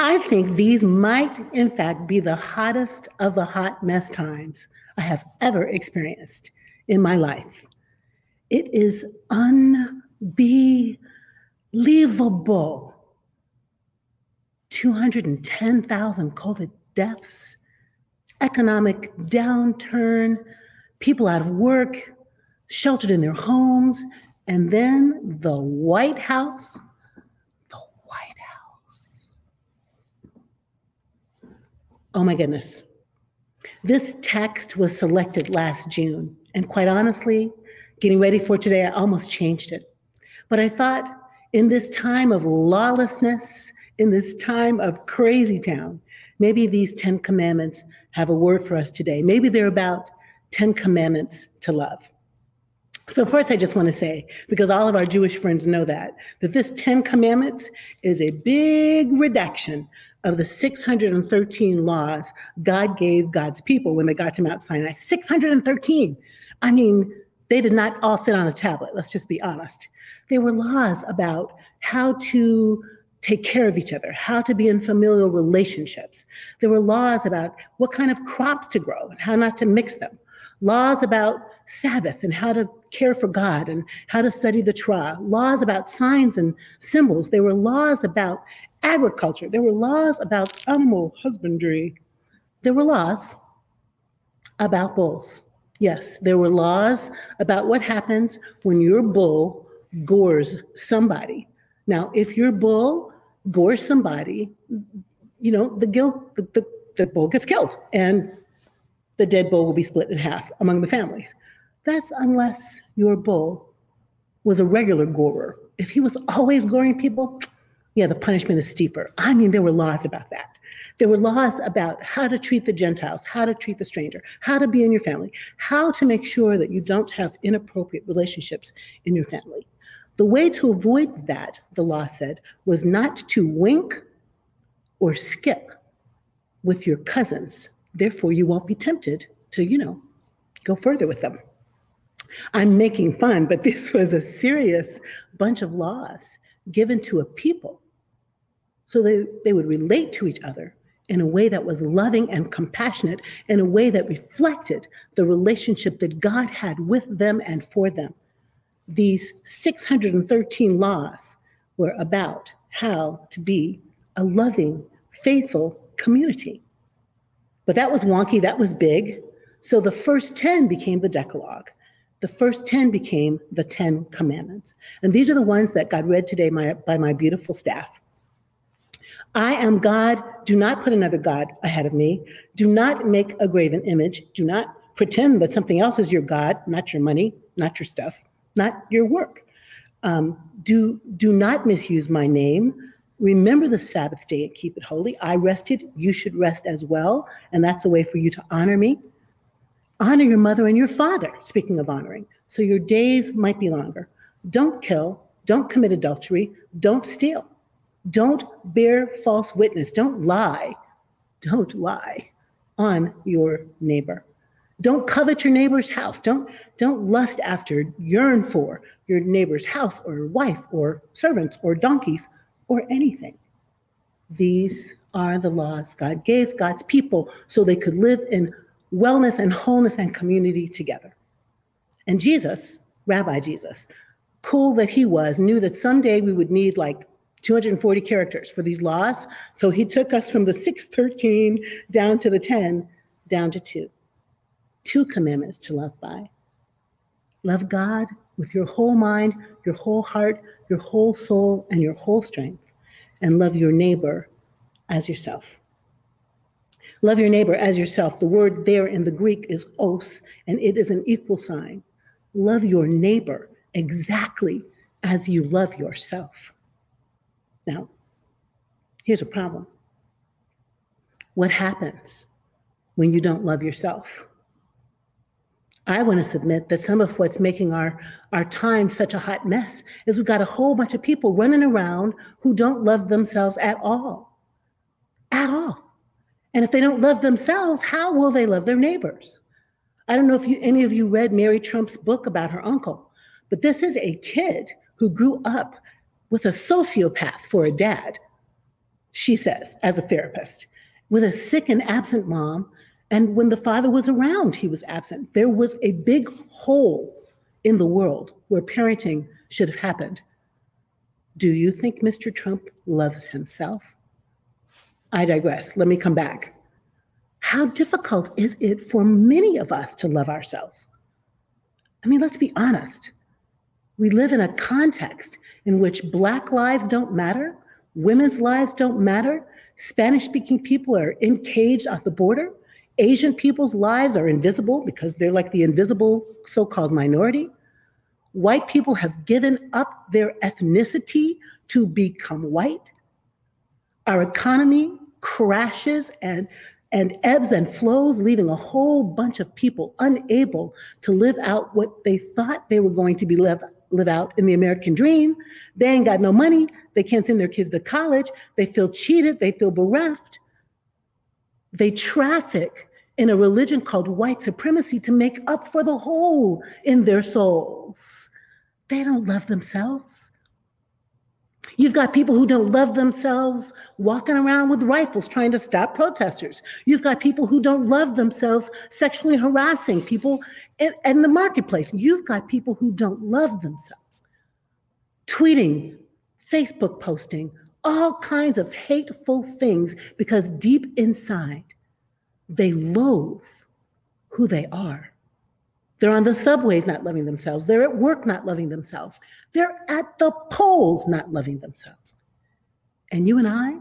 I think these might, in fact, be the hottest of the hot mess times I have ever experienced in my life. It is unbelievable. 210,000 COVID deaths, economic downturn, people out of work, sheltered in their homes, and then the White House Oh my goodness. This text was selected last June, and quite honestly, getting ready for today, I almost changed it. But I thought in this time of lawlessness, in this time of crazy town, maybe these 10 commandments have a word for us today. Maybe they're about 10 commandments to love. So, first, I just want to say, because all of our Jewish friends know that, that this 10 commandments is a big reduction of the 613 laws God gave God's people when they got to Mount Sinai. 613. I mean, they did not all fit on a tablet, let's just be honest. They were laws about how to take care of each other, how to be in familial relationships. There were laws about what kind of crops to grow and how not to mix them, laws about Sabbath and how to care for God and how to study the Torah, laws about signs and symbols. There were laws about agriculture. There were laws about animal husbandry. There were laws about bulls. Yes, there were laws about what happens when your bull gores somebody. Now, if your bull gores somebody, you know, the, gil- the, the, the bull gets killed and the dead bull will be split in half among the families. That's unless your bull was a regular gorer. If he was always goring people, yeah, the punishment is steeper. I mean, there were laws about that. There were laws about how to treat the Gentiles, how to treat the stranger, how to be in your family, how to make sure that you don't have inappropriate relationships in your family. The way to avoid that, the law said, was not to wink or skip with your cousins. Therefore, you won't be tempted to, you know, go further with them. I'm making fun, but this was a serious bunch of laws given to a people so they, they would relate to each other in a way that was loving and compassionate, in a way that reflected the relationship that God had with them and for them. These 613 laws were about how to be a loving, faithful community. But that was wonky, that was big. So the first 10 became the Decalogue. The first 10 became the 10 commandments. And these are the ones that got read today my, by my beautiful staff. I am God. Do not put another God ahead of me. Do not make a graven image. Do not pretend that something else is your God, not your money, not your stuff, not your work. Um, do, do not misuse my name. Remember the Sabbath day and keep it holy. I rested. You should rest as well. And that's a way for you to honor me. Honor your mother and your father, speaking of honoring. So your days might be longer. Don't kill. Don't commit adultery. Don't steal. Don't bear false witness. Don't lie. Don't lie on your neighbor. Don't covet your neighbor's house. Don't, don't lust after, yearn for your neighbor's house or wife or servants or donkeys or anything. These are the laws God gave God's people so they could live in wellness and wholeness and community together. And Jesus, Rabbi Jesus, cool that he was, knew that someday we would need like 240 characters for these laws. So he took us from the 613 down to the 10, down to two. Two commandments to love by. Love God with your whole mind, your whole heart, your whole soul, and your whole strength, and love your neighbor as yourself. Love your neighbor as yourself. The word there in the Greek is os, and it is an equal sign. Love your neighbor exactly as you love yourself. Now, here's a problem. What happens when you don't love yourself? I want to submit that some of what's making our, our time such a hot mess is we've got a whole bunch of people running around who don't love themselves at all. At all. And if they don't love themselves, how will they love their neighbors? I don't know if you, any of you read Mary Trump's book about her uncle, but this is a kid who grew up with a sociopath for a dad. she says, as a therapist, with a sick and absent mom. And when the father was around, he was absent. There was a big hole in the world where parenting should have happened. Do you think Mr. Trump loves himself? I digress. Let me come back. How difficult is it for many of us to love ourselves? I mean, let's be honest. We live in a context in which Black lives don't matter, women's lives don't matter, Spanish speaking people are encaged at the border, Asian people's lives are invisible because they're like the invisible so called minority. White people have given up their ethnicity to become white. Our economy crashes and and ebbs and flows, leaving a whole bunch of people unable to live out what they thought they were going to be live, live out in the American dream. They ain't got no money. They can't send their kids to college. They feel cheated. They feel bereft. They traffic in a religion called white supremacy to make up for the hole in their souls. They don't love themselves. You've got people who don't love themselves walking around with rifles trying to stop protesters. You've got people who don't love themselves sexually harassing people in, in the marketplace. You've got people who don't love themselves tweeting, Facebook posting, all kinds of hateful things because deep inside they loathe who they are. They're on the subways not loving themselves. They're at work not loving themselves. They're at the polls not loving themselves. And you and I,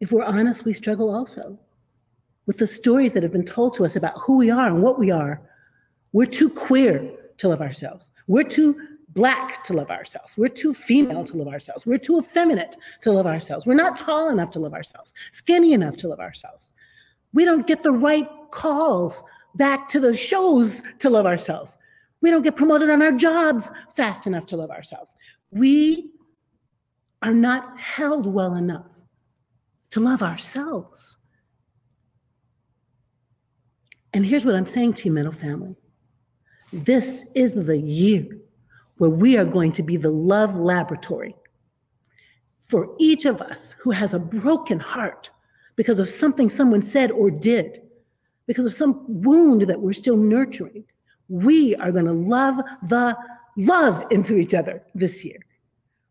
if we're honest, we struggle also with the stories that have been told to us about who we are and what we are. We're too queer to love ourselves. We're too black to love ourselves. We're too female to love ourselves. We're too effeminate to love ourselves. We're not tall enough to love ourselves, skinny enough to love ourselves. We don't get the right calls back to the shows to love ourselves. We don't get promoted on our jobs fast enough to love ourselves. We are not held well enough to love ourselves. And here's what I'm saying to you, middle family. This is the year where we are going to be the love laboratory for each of us who has a broken heart because of something someone said or did because of some wound that we're still nurturing. We are going to love the love into each other this year.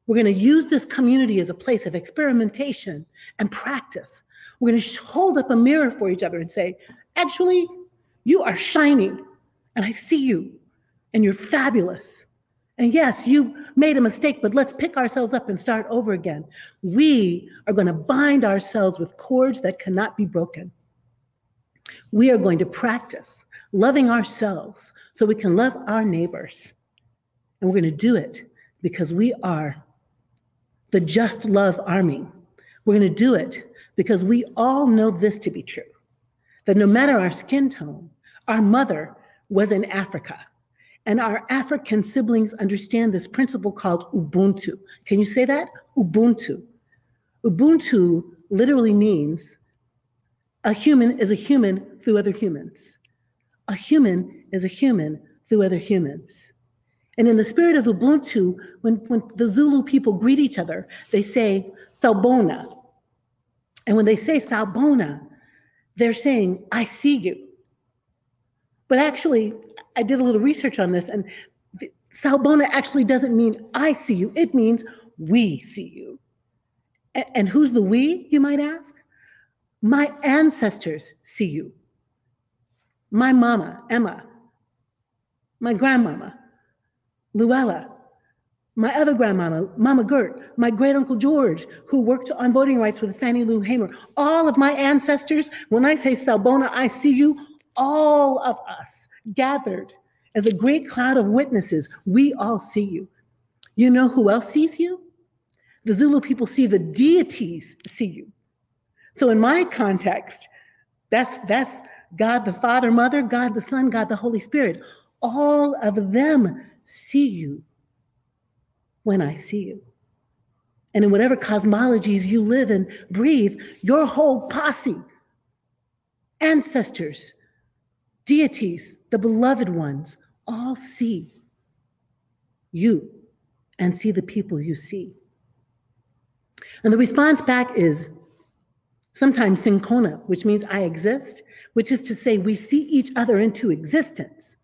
We're going to use this community as a place of experimentation and practice. We're going to hold up a mirror for each other and say, actually, you are shining, and I see you, and you're fabulous. And yes, you made a mistake, but let's pick ourselves up and start over again. We are going to bind ourselves with cords that cannot be broken. We are going to practice loving ourselves so we can love our neighbors. And we're going to do it because we are the Just Love Army. We're going to do it because we all know this to be true that no matter our skin tone, our mother was in Africa. And our African siblings understand this principle called Ubuntu. Can you say that? Ubuntu. Ubuntu literally means a human is a human through other humans. A human is a human through other humans. And in the spirit of Ubuntu, when, when the Zulu people greet each other, they say Sawubona. And when they say Sawubona, they're saying, I see you. But actually, I did a little research on this, and Sawubona actually doesn't mean I see you, it means we see you. And who's the we, you might ask? My ancestors see you. My mama, Emma, my grandmama, Luella, my other grandmama, Mama Gert, my great uncle George, who worked on voting rights with Fannie Lou Hamer, all of my ancestors, when I say Sawubona, I see you, all of us gathered as a great cloud of witnesses, we all see you. You know who else sees you? The Zulu people see the deities see you. So in my context, that's that's God the Father, Mother, God the Son, God the Holy Spirit. All of them see you when I see you. And in whatever cosmologies you live and breathe, your whole posse, ancestors, deities, the beloved ones, all see you and see the people you see. And the response back is sometimes sikhona, which means I exist, which is to say we see each other into existence.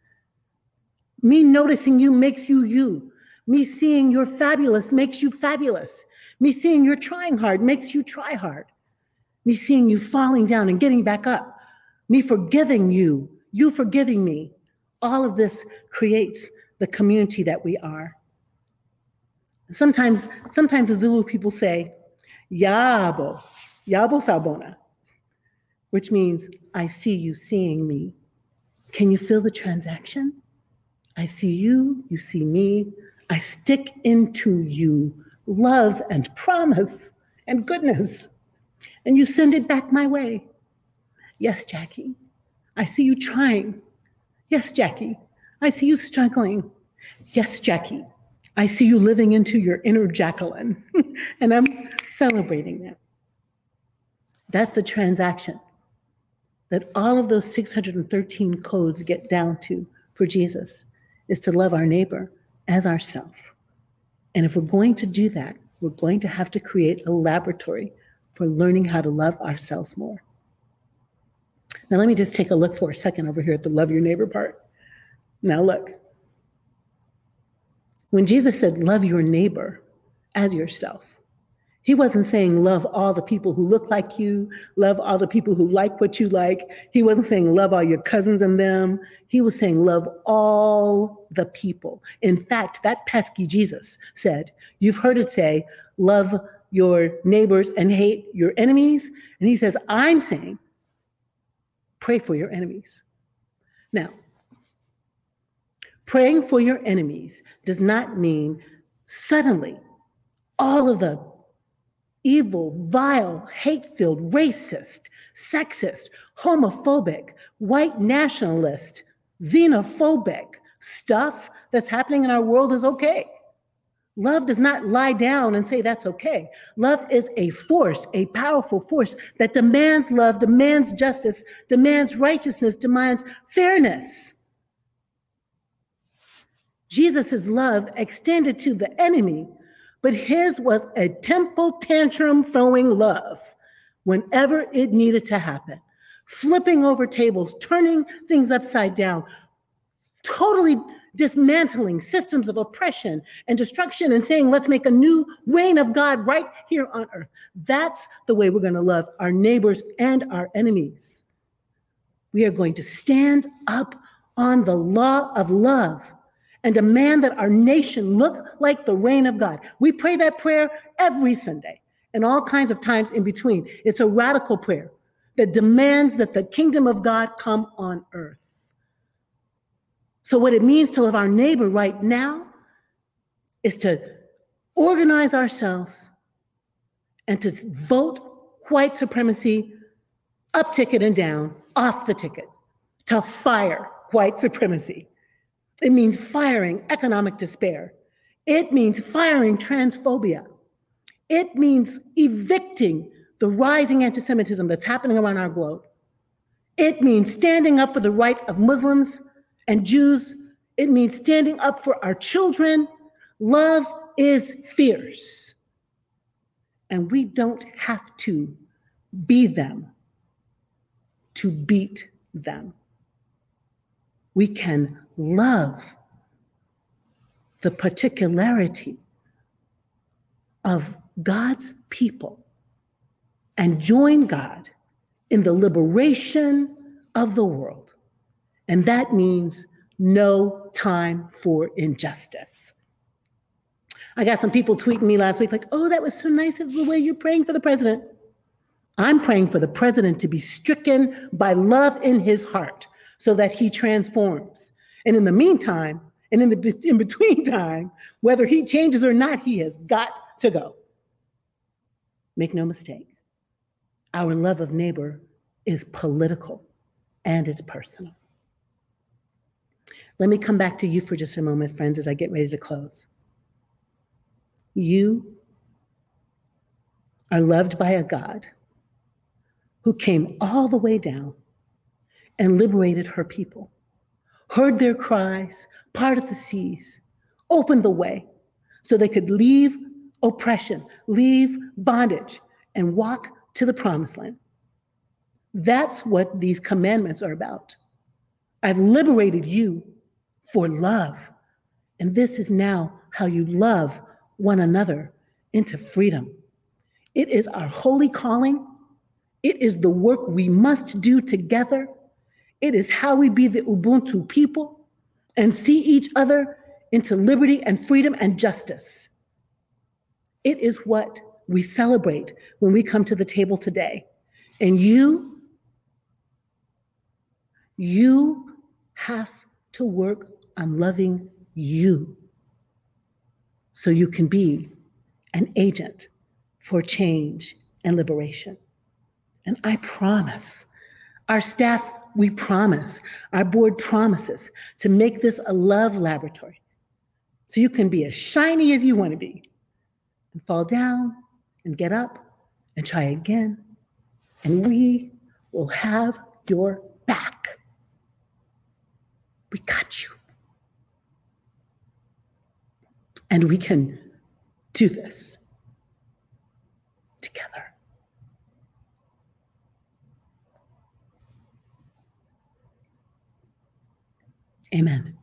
Me noticing you makes you you. Me seeing you're fabulous makes you fabulous. Me seeing you're trying hard makes you try hard. Me seeing you falling down and getting back up. Me forgiving you, you forgiving me. All of this creates the community that we are. Sometimes, sometimes the Zulu people say, Yebo, Yebo Sawubona, which means I see you seeing me. Can you feel the transaction? I see you, you see me. I stick into you love and promise and goodness, and you send it back my way. Yes, Jackie, I see you trying. Yes, Jackie, I see you struggling. Yes, Jackie, I see you living into your inner Jacqueline, and I'm celebrating that. That's the transaction that all of those 613 codes get down to for Jesus is to love our neighbor as ourself. And if we're going to do that, we're going to have to create a laboratory for learning how to love ourselves more. Now, let me just take a look for a second over here at the love your neighbor part. Now, look. When Jesus said, love your neighbor as yourself, he wasn't saying love all the people who look like you, love all the people who like what you like. He wasn't saying love all your cousins and them. He was saying love all the people. In fact, that pesky Jesus said, You've heard it say, love your neighbors and hate your enemies. And he says, I'm saying, pray for your enemies. Now, praying for your enemies does not mean suddenly all of the evil, vile, hate filled, racist, sexist, homophobic, white nationalist, xenophobic stuff that's happening in our world is okay. Love does not lie down and say that's okay. Love is a force, a powerful force that demands love, demands justice, demands righteousness, demands fairness. Jesus' love extended to the enemy but his was a temple tantrum throwing love whenever it needed to happen, flipping over tables, turning things upside down, totally dismantling systems of oppression and destruction and saying, let's make a new reign of God right here on earth. That's the way we're going to love our neighbors and our enemies. We are going to stand up on the law of love and demand that our nation look like the reign of God. We pray that prayer every Sunday and all kinds of times in between. It's a radical prayer that demands that the kingdom of God come on earth. So, what it means to love our neighbor right now is to organize ourselves and to vote white supremacy up ticket and down, off the ticket, to fire white supremacy it means firing economic despair. It means firing transphobia. It means evicting the rising anti Semitism that's happening around our globe. It means standing up for the rights of Muslims and Jews. It means standing up for our children. Love is fierce. And we don't have to be them to beat them. We can love the particularity of God's people and join God in the liberation of the world. And that means no time for injustice. I got some people tweeting me last week, like, oh, that was so nice of the way you're praying for the president. I'm praying for the president to be stricken by love in his heart so that he transforms and in the meantime, and in the in between time, whether he changes or not, he has got to go. Make no mistake, our love of neighbor is political and it's personal. Let me come back to you for just a moment, friends, as I get ready to close. You are loved by a God who came all the way down and liberated her people heard their cries, parted the seas, opened the way so they could leave oppression, leave bondage, and walk to the promised land. That's what these commandments are about. I've liberated you for love. And this is now how you love one another into freedom. It is our holy calling. It is the work we must do together. It is how we be the Ubuntu people and see each other into liberty and freedom and justice. It is what we celebrate when we come to the table today. And you, you have to work on loving you so you can be an agent for change and liberation. And I promise, our staff, we promise, our board promises to make this a love laboratory so you can be as shiny as you want to be and fall down and get up and try again. And we will have your back. We got you. And we can do this together. Amen.